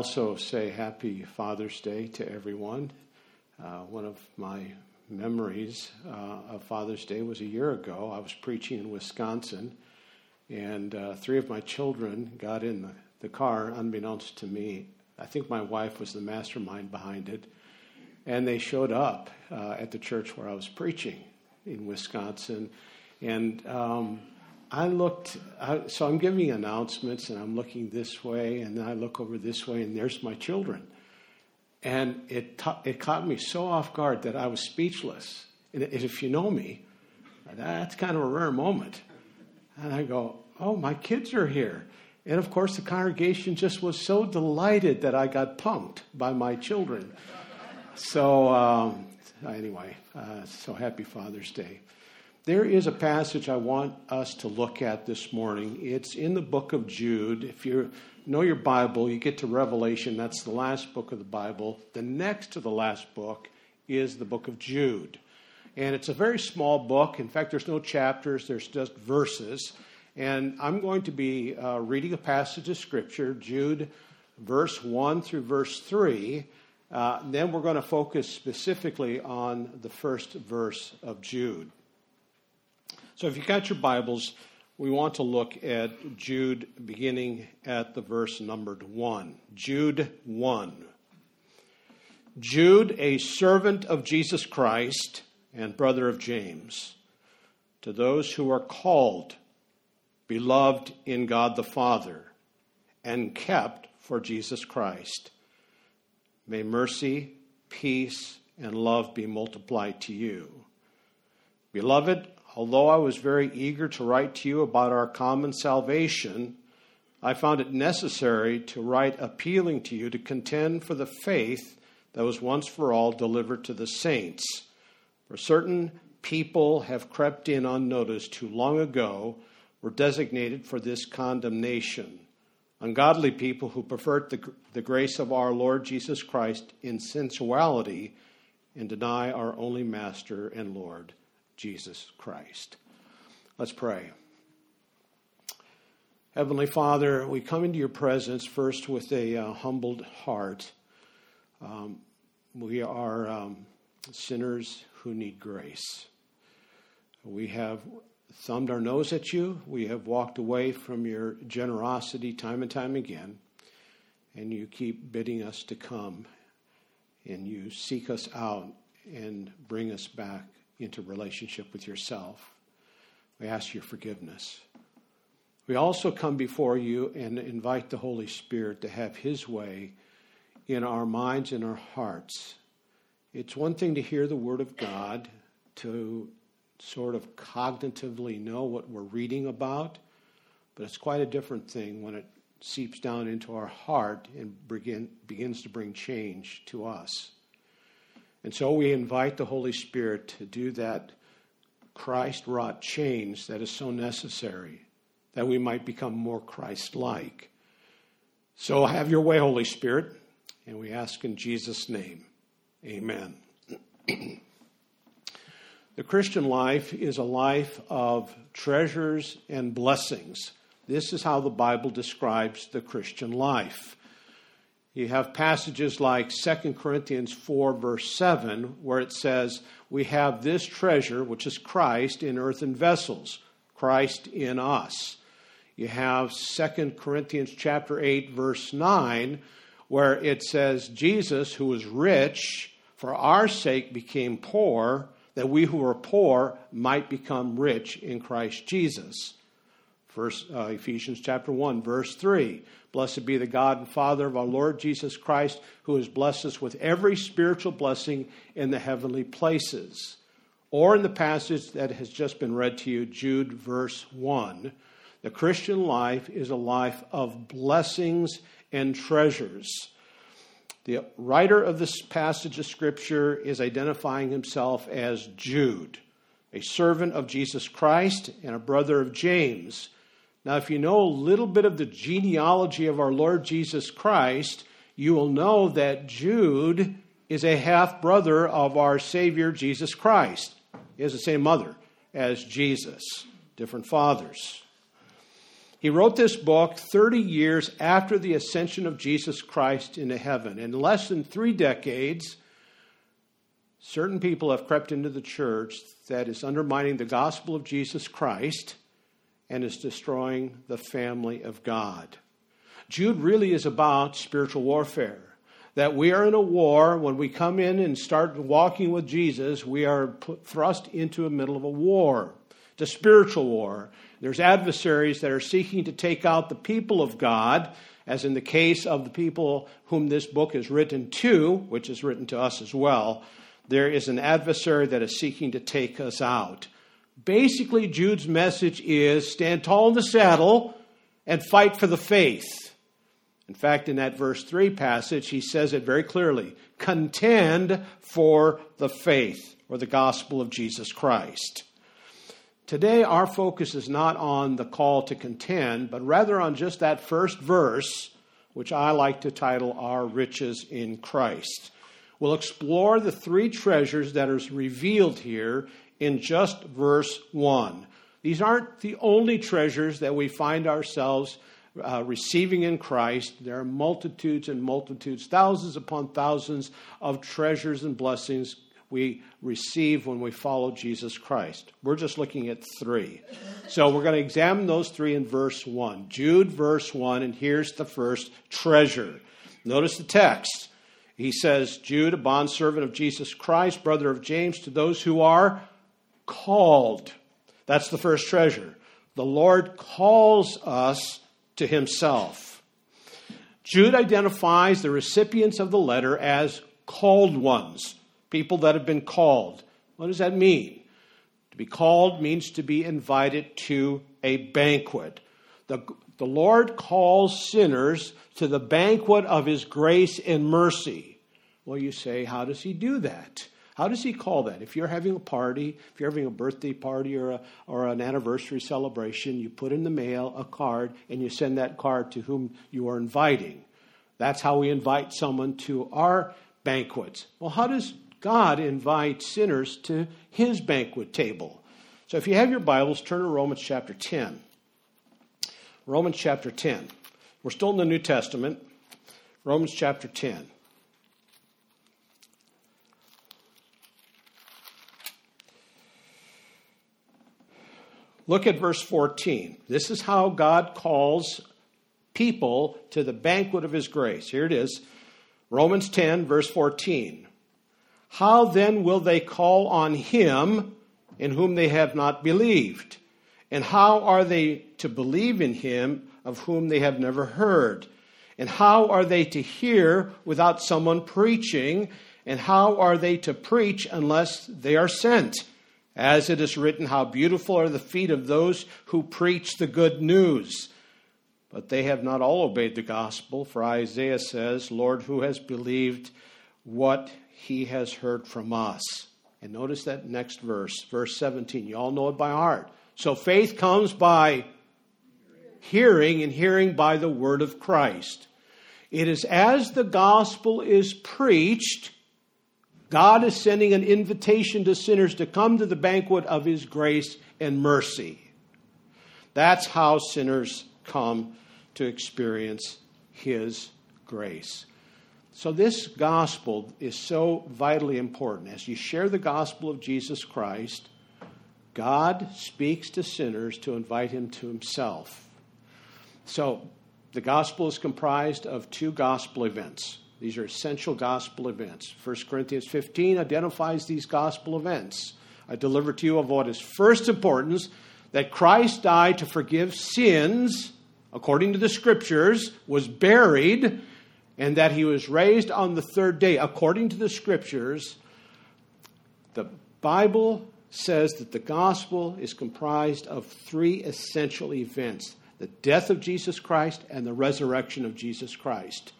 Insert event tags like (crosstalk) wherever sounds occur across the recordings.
also say Happy Father's Day to everyone. Uh, one of my memories uh, of Father's Day was a year ago. I was preaching in Wisconsin, and uh, three of my children got in the, the car, unbeknownst to me. I think my wife was the mastermind behind it, and they showed up uh, at the church where I was preaching in Wisconsin. And um, I looked, I, so I'm giving announcements, and I'm looking this way, and then I look over this way, and there's my children. And it, it caught me so off guard that I was speechless. And if you know me, that's kind of a rare moment. And I go, oh, my kids are here. And of course, the congregation just was so delighted that I got punked by my children. So, um, anyway, uh, so happy Father's Day. There is a passage I want us to look at this morning. It's in the book of Jude. If you know your Bible, you get to Revelation, that's the last book of the Bible. The next to the last book is the book of Jude. And it's a very small book. In fact, there's no chapters, there's just verses. And I'm going to be uh, reading a passage of Scripture, Jude, verse 1 through verse 3. Uh, then we're going to focus specifically on the first verse of Jude. So if you got your Bibles, we want to look at Jude beginning at the verse numbered 1. Jude 1. Jude, a servant of Jesus Christ and brother of James, to those who are called, beloved in God the Father, and kept for Jesus Christ May mercy, peace, and love be multiplied to you. Beloved, although I was very eager to write to you about our common salvation, I found it necessary to write appealing to you to contend for the faith that was once for all delivered to the saints. For certain people have crept in unnoticed who long ago were designated for this condemnation ungodly people who pervert the, the grace of our Lord Jesus Christ in sensuality and deny our only Master and Lord, Jesus Christ. Let's pray. Heavenly Father, we come into your presence first with a uh, humbled heart. Um, we are um, sinners who need grace. We have thumbed our nose at you. We have walked away from your generosity time and time again. And you keep bidding us to come. And you seek us out and bring us back into relationship with yourself. We ask your forgiveness. We also come before you and invite the Holy Spirit to have his way in our minds and our hearts. It's one thing to hear the Word of God, to sort of cognitively know what we're reading about, but it's quite a different thing when it seeps down into our heart and begin, begins to bring change to us. And so we invite the Holy Spirit to do that Christ wrought change that is so necessary that we might become more Christ like. So have your way, Holy Spirit, and we ask in Jesus' name. Amen. (clears throat) The Christian life is a life of treasures and blessings. This is how the Bible describes the Christian life. You have passages like 2 Corinthians 4, verse 7, where it says, We have this treasure, which is Christ, in earthen vessels, Christ in us. You have 2 Corinthians chapter 8, verse 9, where it says, Jesus, who was rich, for our sake became poor that we who are poor might become rich in Christ Jesus. First uh, Ephesians chapter 1 verse 3. Blessed be the God and Father of our Lord Jesus Christ who has blessed us with every spiritual blessing in the heavenly places. Or in the passage that has just been read to you, Jude verse 1. The Christian life is a life of blessings and treasures. The writer of this passage of Scripture is identifying himself as Jude, a servant of Jesus Christ and a brother of James. Now, if you know a little bit of the genealogy of our Lord Jesus Christ, you will know that Jude is a half brother of our Savior Jesus Christ. He has the same mother as Jesus, different fathers. He wrote this book 30 years after the ascension of Jesus Christ into heaven. In less than three decades, certain people have crept into the church that is undermining the gospel of Jesus Christ and is destroying the family of God. Jude really is about spiritual warfare. That we are in a war, when we come in and start walking with Jesus, we are put, thrust into the middle of a war. It's a spiritual war. There's adversaries that are seeking to take out the people of God, as in the case of the people whom this book is written to, which is written to us as well. There is an adversary that is seeking to take us out. Basically, Jude's message is stand tall in the saddle and fight for the faith. In fact, in that verse 3 passage, he says it very clearly contend for the faith or the gospel of Jesus Christ. Today, our focus is not on the call to contend, but rather on just that first verse, which I like to title Our Riches in Christ. We'll explore the three treasures that are revealed here in just verse 1. These aren't the only treasures that we find ourselves uh, receiving in Christ. There are multitudes and multitudes, thousands upon thousands of treasures and blessings we receive when we follow Jesus Christ. We're just looking at three. So we're going to examine those three in verse 1. Jude, verse 1, and here's the first treasure. Notice the text. He says, Jude, a bondservant of Jesus Christ, brother of James, to those who are called. That's the first treasure. The Lord calls us to himself. Jude identifies the recipients of the letter as called ones people that have been called. What does that mean? To be called means to be invited to a banquet. The, the Lord calls sinners to the banquet of his grace and mercy. Well, you say, how does he do that? How does he call that? If you're having a party, if you're having a birthday party or, a, or an anniversary celebration, you put in the mail a card and you send that card to whom you are inviting. That's how we invite someone to our banquets. Well, how does God invite sinners to his banquet table. So if you have your Bibles, turn to Romans chapter 10. Romans chapter 10. We're still in the New Testament. Romans chapter 10. Look at verse 14. This is how God calls people to the banquet of his grace. Here it is Romans 10, verse 14. How then will they call on him in whom they have not believed? And how are they to believe in him of whom they have never heard? And how are they to hear without someone preaching? And how are they to preach unless they are sent? As it is written, How beautiful are the feet of those who preach the good news. But they have not all obeyed the gospel, for Isaiah says, Lord, who has believed what he has heard from us. And notice that next verse, verse 17. You all know it by heart. So faith comes by hearing, and hearing by the word of Christ. It is as the gospel is preached, God is sending an invitation to sinners to come to the banquet of his grace and mercy. That's how sinners come to experience his grace. So, this gospel is so vitally important. As you share the gospel of Jesus Christ, God speaks to sinners to invite him to himself. So, the gospel is comprised of two gospel events. These are essential gospel events. 1 Corinthians 15 identifies these gospel events. I deliver to you of what is first importance that Christ died to forgive sins, according to the scriptures, was buried, and that he was raised on the third day. According to the scriptures, the Bible says that the gospel is comprised of three essential events the death of Jesus Christ and the resurrection of Jesus Christ.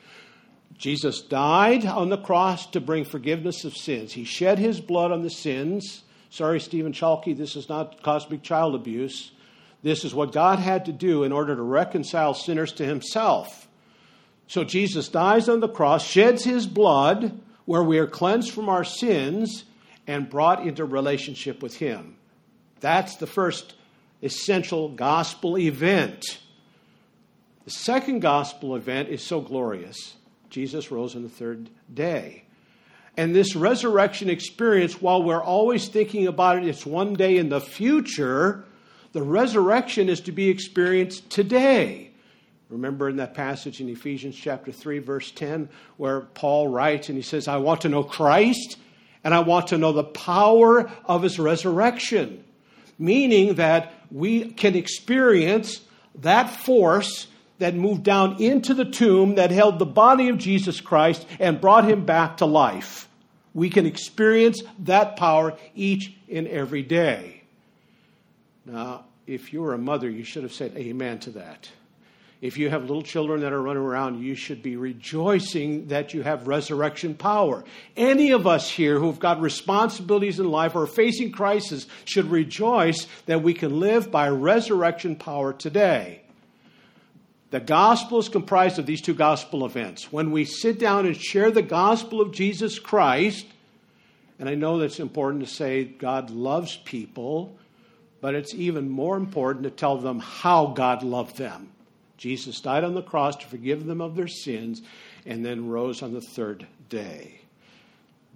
Jesus died on the cross to bring forgiveness of sins. He shed his blood on the sins. Sorry, Stephen Chalky, this is not cosmic child abuse. This is what God had to do in order to reconcile sinners to himself. So Jesus dies on the cross, sheds his blood, where we are cleansed from our sins and brought into relationship with him. That's the first essential gospel event. The second gospel event is so glorious. Jesus rose on the third day. And this resurrection experience, while we're always thinking about it, it's one day in the future, the resurrection is to be experienced today. Remember in that passage in Ephesians chapter 3, verse 10, where Paul writes and he says, I want to know Christ and I want to know the power of his resurrection. Meaning that we can experience that force that moved down into the tomb that held the body of Jesus Christ and brought him back to life. We can experience that power each and every day. Now, if you were a mother, you should have said amen to that. If you have little children that are running around, you should be rejoicing that you have resurrection power. Any of us here who've got responsibilities in life or facing crisis should rejoice that we can live by resurrection power today. The gospel is comprised of these two gospel events. When we sit down and share the gospel of Jesus Christ, and I know that's important to say God loves people, but it's even more important to tell them how God loved them. Jesus died on the cross to forgive them of their sins and then rose on the third day.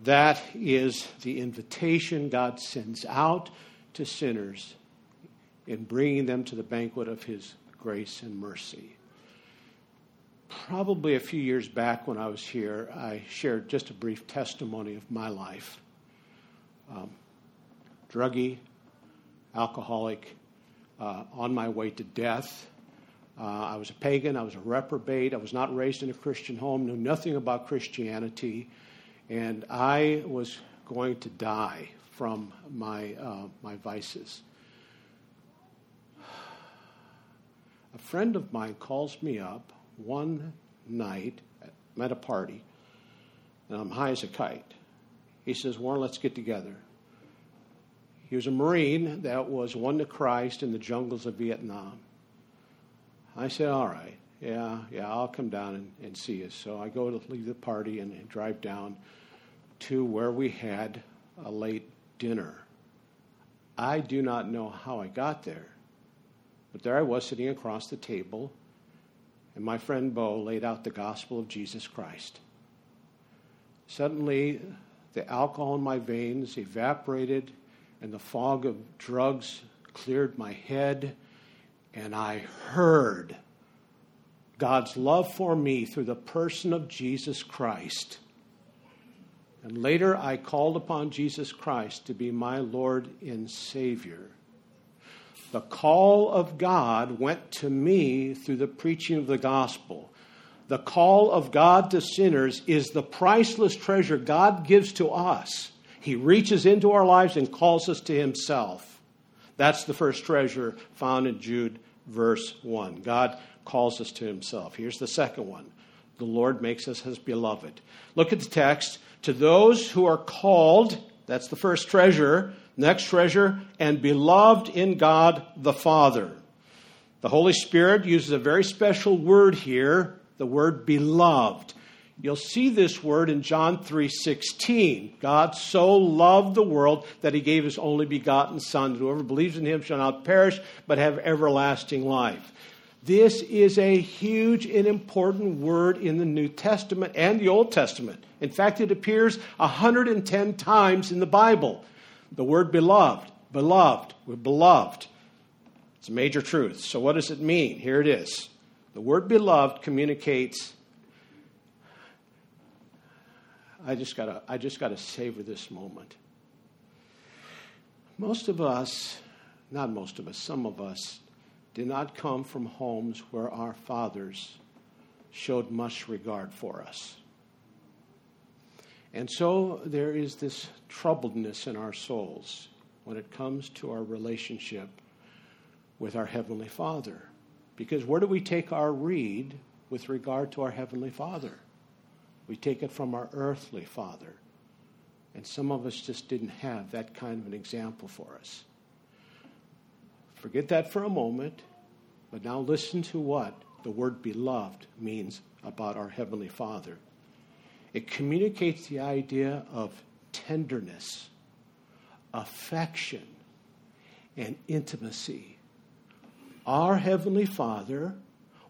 That is the invitation God sends out to sinners in bringing them to the banquet of His grace and mercy. Probably a few years back when I was here, I shared just a brief testimony of my life. Um, druggie, alcoholic, uh, on my way to death uh, I was a pagan. I was a reprobate. I was not raised in a Christian home, knew nothing about Christianity. And I was going to die from my, uh, my vices. A friend of mine calls me up one night. I'm at a party, and I'm high as a kite. He says, Warren, let's get together. He was a Marine that was won to Christ in the jungles of Vietnam. I said, all right, yeah, yeah, I'll come down and, and see you. So I go to leave the party and drive down to where we had a late dinner. I do not know how I got there, but there I was sitting across the table, and my friend Bo laid out the gospel of Jesus Christ. Suddenly, the alcohol in my veins evaporated, and the fog of drugs cleared my head and I heard God's love for me through the person of Jesus Christ. And later I called upon Jesus Christ to be my Lord and Savior. The call of God went to me through the preaching of the gospel. The call of God to sinners is the priceless treasure God gives to us. He reaches into our lives and calls us to Himself. That's the first treasure found in Jude verse 1. God calls us to himself. Here's the second one the Lord makes us his beloved. Look at the text. To those who are called, that's the first treasure. Next treasure, and beloved in God the Father. The Holy Spirit uses a very special word here, the word beloved. You'll see this word in John 3:16. God so loved the world that he gave his only begotten son. Whoever believes in him shall not perish but have everlasting life. This is a huge and important word in the New Testament and the Old Testament. In fact, it appears 110 times in the Bible. The word beloved, beloved, we're beloved. It's a major truth. So, what does it mean? Here it is. The word beloved communicates I just gotta I just gotta savor this moment. Most of us, not most of us, some of us, did not come from homes where our fathers showed much regard for us. And so there is this troubledness in our souls when it comes to our relationship with our Heavenly Father. Because where do we take our read with regard to our Heavenly Father? We take it from our earthly father. And some of us just didn't have that kind of an example for us. Forget that for a moment, but now listen to what the word beloved means about our Heavenly Father. It communicates the idea of tenderness, affection, and intimacy. Our Heavenly Father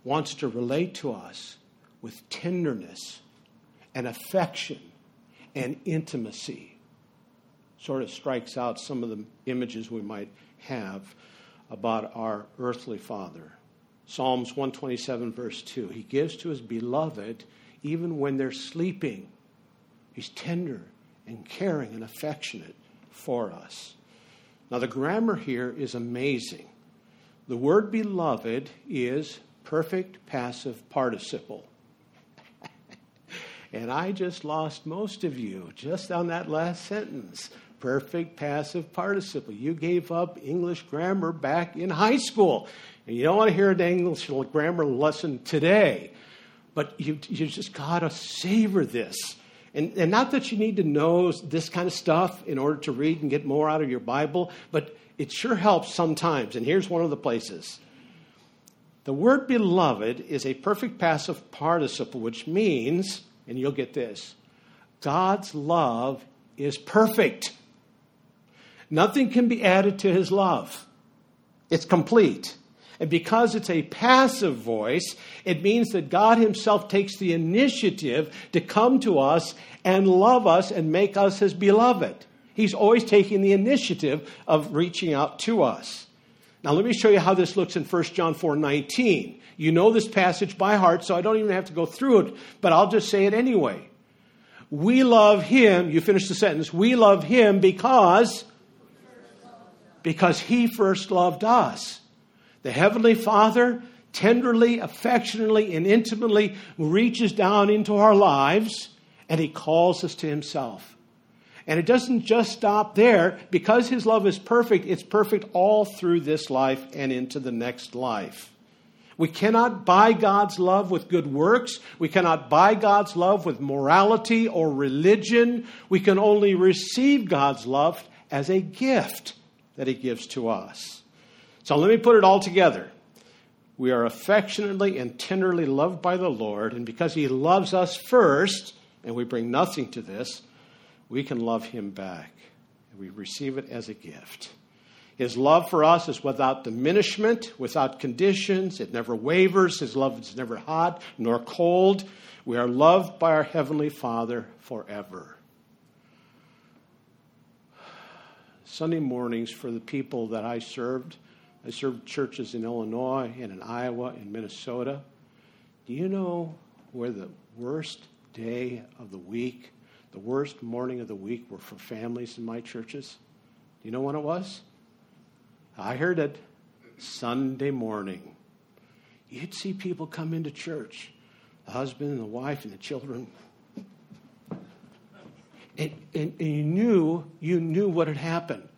wants to relate to us with tenderness and affection and intimacy. Sort of strikes out some of the images we might have about our earthly father. Psalms 127, verse 2. He gives to his beloved even when they're sleeping. He's tender and caring and affectionate for us. Now, the grammar here is amazing. The word beloved is perfect passive participle. (laughs) and I just lost most of you just on that last sentence. Perfect passive participle. You gave up English grammar back in high school. And you don't want to hear an English grammar lesson today. But you, you just got to savor this. And, and not that you need to know this kind of stuff in order to read and get more out of your Bible, but it sure helps sometimes. And here's one of the places. The word beloved is a perfect passive participle, which means, and you'll get this, God's love is perfect. Nothing can be added to his love, it's complete. And because it's a passive voice, it means that God Himself takes the initiative to come to us and love us and make us His beloved. He's always taking the initiative of reaching out to us. Now, let me show you how this looks in 1 John 4 19. You know this passage by heart, so I don't even have to go through it, but I'll just say it anyway. We love Him, you finish the sentence, we love Him because, because He first loved us. The Heavenly Father tenderly, affectionately, and intimately reaches down into our lives and He calls us to Himself. And it doesn't just stop there. Because His love is perfect, it's perfect all through this life and into the next life. We cannot buy God's love with good works. We cannot buy God's love with morality or religion. We can only receive God's love as a gift that He gives to us. So let me put it all together. We are affectionately and tenderly loved by the Lord, and because He loves us first, and we bring nothing to this, we can love Him back. We receive it as a gift. His love for us is without diminishment, without conditions. It never wavers. His love is never hot nor cold. We are loved by our Heavenly Father forever. Sunday mornings for the people that I served I served churches in Illinois and in Iowa and Minnesota. Do you know where the worst day of the week, the worst morning of the week were for families in my churches? Do you know when it was? I heard it Sunday morning. You'd see people come into church, the husband and the wife and the children. And, and, and you knew you knew what had happened.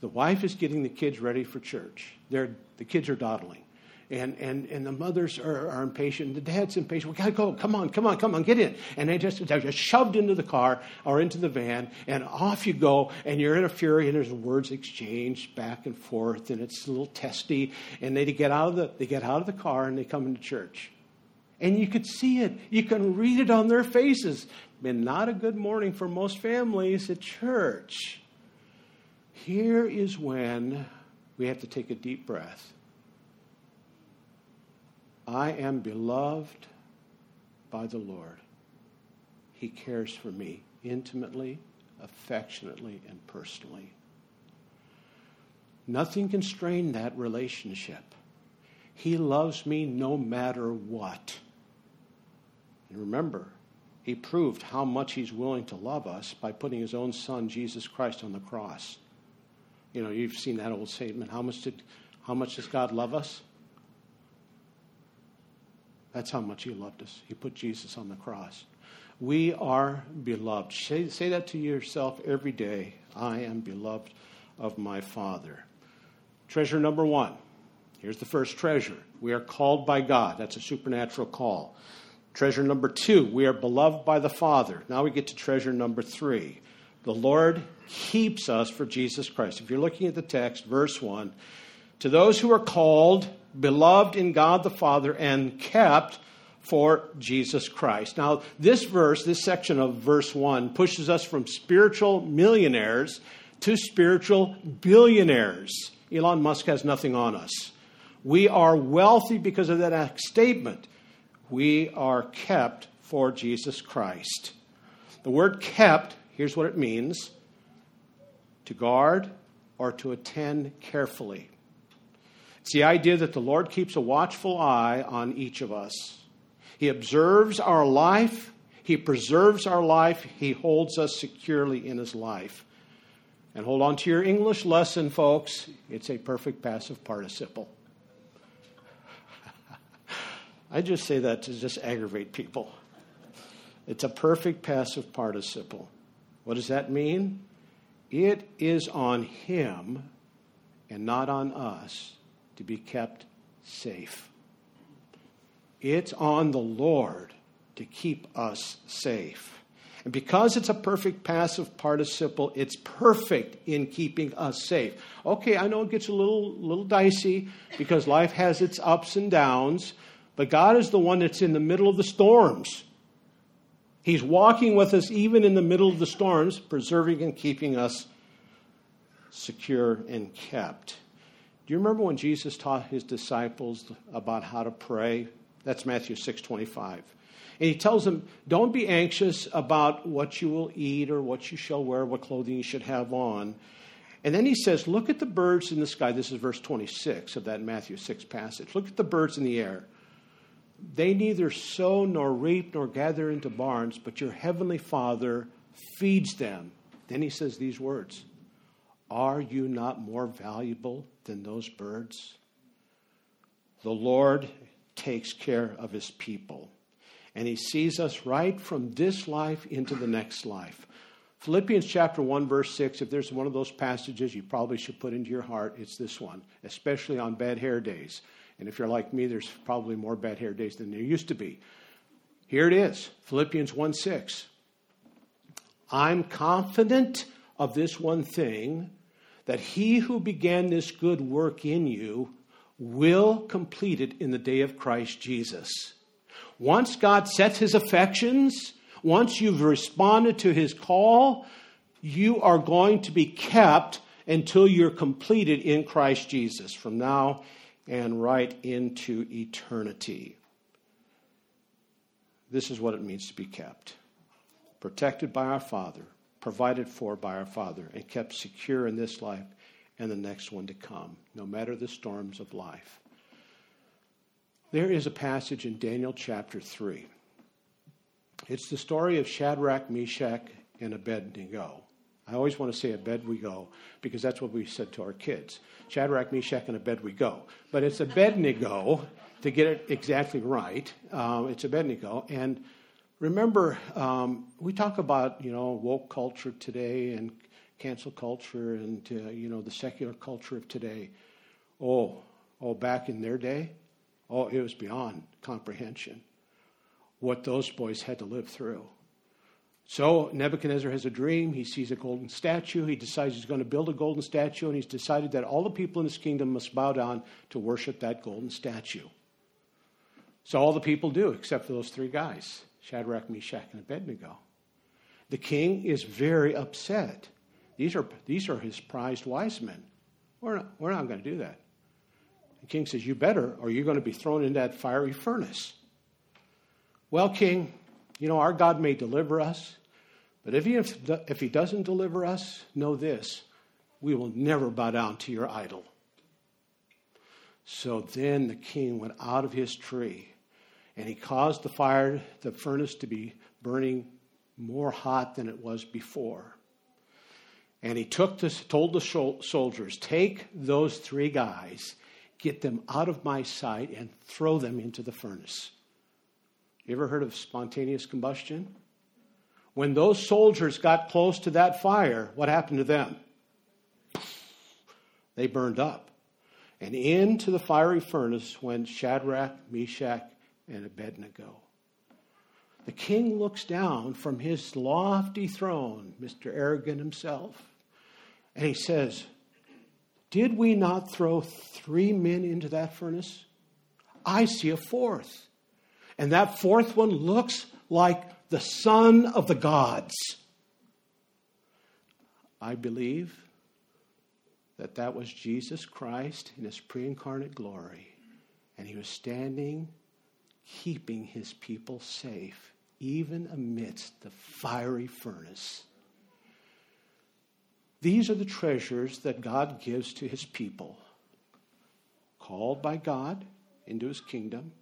The wife is getting the kids ready for church. They're, the kids are dawdling. And, and, and the mothers are, are impatient. The dad's impatient. We got to go. Come on, come on, come on, get in. And they just, they're just shoved into the car or into the van, and off you go. And you're in a fury, and there's words exchanged back and forth, and it's a little testy. And they get out of the, they get out of the car, and they come into church. And you could see it. You can read it on their faces. Been not a good morning for most families at church. Here is when we have to take a deep breath. I am beloved by the Lord. He cares for me intimately, affectionately, and personally. Nothing can strain that relationship. He loves me no matter what. And remember, he proved how much he's willing to love us by putting his own son, Jesus Christ, on the cross. You know, you've seen that old statement. How much did how much does God love us? That's how much He loved us. He put Jesus on the cross. We are beloved. Say, say that to yourself every day. I am beloved of my Father. Treasure number one. Here's the first treasure. We are called by God. That's a supernatural call. Treasure number two. We are beloved by the Father. Now we get to treasure number three. The Lord keeps us for Jesus Christ. If you're looking at the text, verse 1 To those who are called, beloved in God the Father, and kept for Jesus Christ. Now, this verse, this section of verse 1, pushes us from spiritual millionaires to spiritual billionaires. Elon Musk has nothing on us. We are wealthy because of that statement. We are kept for Jesus Christ. The word kept, here's what it means to guard or to attend carefully. It's the idea that the Lord keeps a watchful eye on each of us. He observes our life, He preserves our life, He holds us securely in His life. And hold on to your English lesson, folks. It's a perfect passive participle. (laughs) I just say that to just aggravate people. It's a perfect passive participle. What does that mean? It is on Him and not on us to be kept safe. It's on the Lord to keep us safe. And because it's a perfect passive participle, it's perfect in keeping us safe. Okay, I know it gets a little, little dicey because life has its ups and downs, but God is the one that's in the middle of the storms. He's walking with us even in the middle of the storms, preserving and keeping us secure and kept. Do you remember when Jesus taught his disciples about how to pray? That's Matthew 6:25. And he tells them, Don't be anxious about what you will eat or what you shall wear, what clothing you should have on. And then he says, Look at the birds in the sky. This is verse 26 of that Matthew 6 passage. Look at the birds in the air. They neither sow nor reap nor gather into barns, but your heavenly Father feeds them. Then he says these words Are you not more valuable than those birds? The Lord takes care of his people and he sees us right from this life into the next life. Philippians chapter 1, verse 6, if there's one of those passages you probably should put into your heart, it's this one, especially on bad hair days. And if you're like me, there's probably more bad hair days than there used to be. Here it is Philippians 1 6. I'm confident of this one thing that he who began this good work in you will complete it in the day of Christ Jesus. Once God sets his affections, once you've responded to his call, you are going to be kept until you're completed in Christ Jesus from now and right into eternity. This is what it means to be kept protected by our Father, provided for by our Father, and kept secure in this life and the next one to come, no matter the storms of life. There is a passage in Daniel chapter 3. It's the story of Shadrach, Meshach, and Abednego. I always want to say "A bed we go," because that's what we said to our kids. Shadrach, Meshach, and. A bed we go. But it's Abednego to get it exactly right. Um, it's Abednego. And remember, um, we talk about, you know, woke culture today and cancel culture and, uh, you know, the secular culture of today. Oh, oh, back in their day, Oh, it was beyond comprehension what those boys had to live through. So Nebuchadnezzar has a dream. He sees a golden statue. He decides he's going to build a golden statue, and he's decided that all the people in his kingdom must bow down to worship that golden statue. So all the people do, except for those three guys Shadrach, Meshach, and Abednego. The king is very upset. These are, these are his prized wise men. We're not, we're not going to do that. The king says, You better, or you're going to be thrown into that fiery furnace. Well, king, you know, our God may deliver us, but if he, if he doesn't deliver us, know this we will never bow down to your idol. So then the king went out of his tree and he caused the fire, the furnace to be burning more hot than it was before. And he took this, told the soldiers, Take those three guys get them out of my sight and throw them into the furnace. You ever heard of spontaneous combustion? When those soldiers got close to that fire, what happened to them? They burned up. And into the fiery furnace went Shadrach, Meshach, and Abednego. The king looks down from his lofty throne, Mr. Arrogant himself, and he says, did we not throw three men into that furnace? I see a fourth. And that fourth one looks like the son of the gods. I believe that that was Jesus Christ in his pre incarnate glory. And he was standing, keeping his people safe, even amidst the fiery furnace. These are the treasures that God gives to his people, called by God into his kingdom,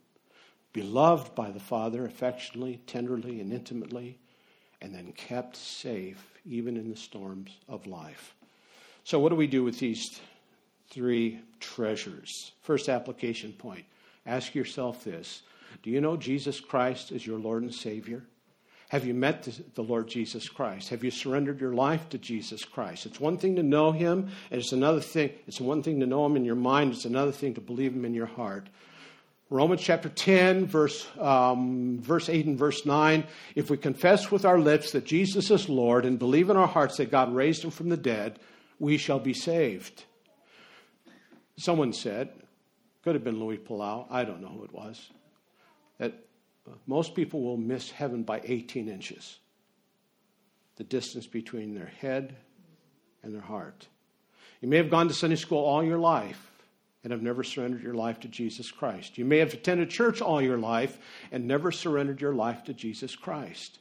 beloved by the Father affectionately, tenderly, and intimately, and then kept safe even in the storms of life. So, what do we do with these three treasures? First application point ask yourself this Do you know Jesus Christ as your Lord and Savior? Have you met the Lord Jesus Christ? Have you surrendered your life to Jesus Christ? It's one thing to know Him, and it's another thing. It's one thing to know Him in your mind. It's another thing to believe Him in your heart. Romans chapter 10, verse, um, verse 8 and verse 9. If we confess with our lips that Jesus is Lord and believe in our hearts that God raised him from the dead, we shall be saved. Someone said, could have been Luis Palau, I don't know who it was, that most people will miss heaven by 18 inches the distance between their head and their heart. You may have gone to Sunday school all your life and have never surrendered your life to Jesus Christ. You may have attended church all your life and never surrendered your life to Jesus Christ.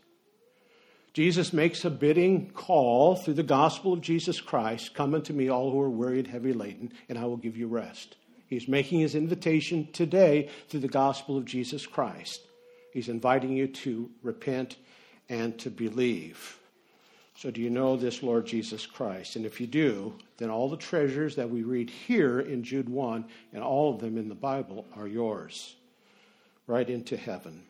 Jesus makes a bidding call through the gospel of Jesus Christ Come unto me, all who are weary and heavy laden, and I will give you rest. He's making his invitation today through the gospel of Jesus Christ. He's inviting you to repent and to believe. So, do you know this Lord Jesus Christ? And if you do, then all the treasures that we read here in Jude 1 and all of them in the Bible are yours, right into heaven.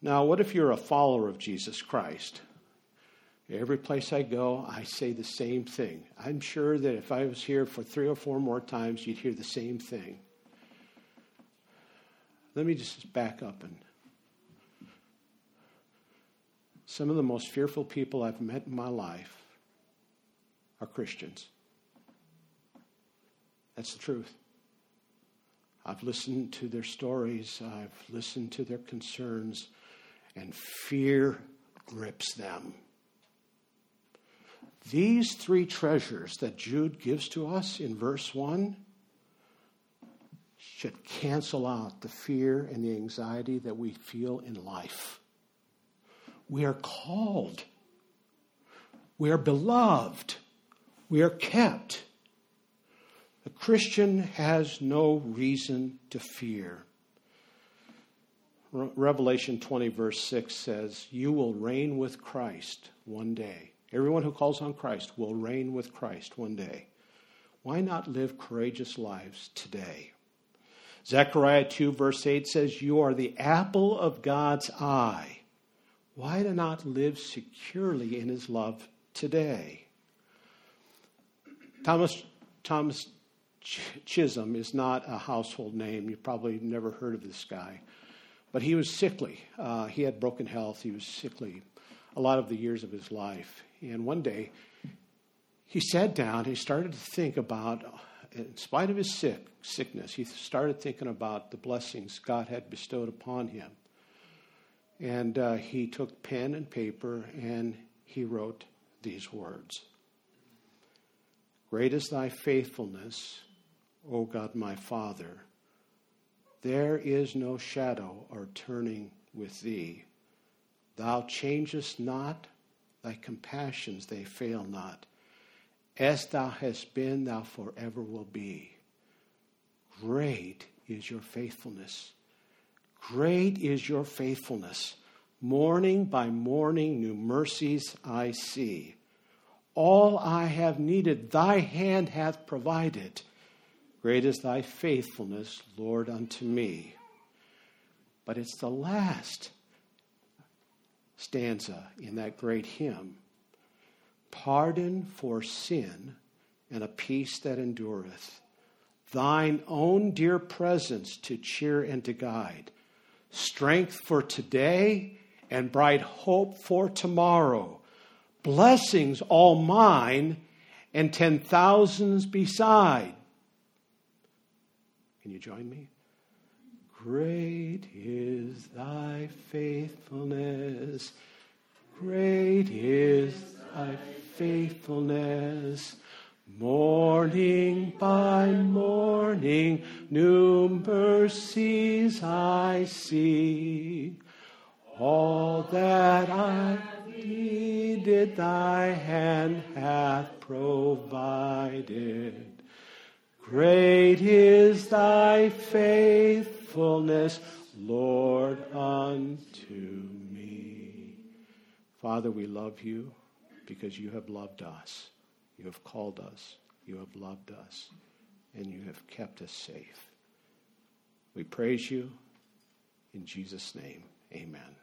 Now, what if you're a follower of Jesus Christ? Every place I go, I say the same thing. I'm sure that if I was here for three or four more times, you'd hear the same thing. Let me just back up and some of the most fearful people I've met in my life are Christians. That's the truth. I've listened to their stories, I've listened to their concerns, and fear grips them. These three treasures that Jude gives to us in verse 1 should cancel out the fear and the anxiety that we feel in life. We are called. We are beloved. We are kept. The Christian has no reason to fear. Revelation 20, verse 6 says, You will reign with Christ one day. Everyone who calls on Christ will reign with Christ one day. Why not live courageous lives today? Zechariah 2, verse 8 says, You are the apple of God's eye. Why do not live securely in his love today? Thomas, Thomas Chisholm is not a household name. You probably never heard of this guy. But he was sickly. Uh, he had broken health. He was sickly a lot of the years of his life. And one day, he sat down. He started to think about, in spite of his sick, sickness, he started thinking about the blessings God had bestowed upon him. And uh, he took pen and paper and he wrote these words Great is thy faithfulness, O God my Father. There is no shadow or turning with thee. Thou changest not, thy compassions they fail not. As thou hast been, thou forever will be. Great is your faithfulness. Great is your faithfulness. Morning by morning, new mercies I see. All I have needed, thy hand hath provided. Great is thy faithfulness, Lord, unto me. But it's the last stanza in that great hymn Pardon for sin and a peace that endureth. Thine own dear presence to cheer and to guide strength for today and bright hope for tomorrow, blessings all mine and ten thousands beside. Can you join me? Great is thy faithfulness. Great is thy faithfulness. Morning by morning, new mercies I see. All that I needed, thy hand hath provided. Great is thy faithfulness, Lord, unto me. Father, we love you because you have loved us. You have called us. You have loved us. And you have kept us safe. We praise you. In Jesus' name, amen.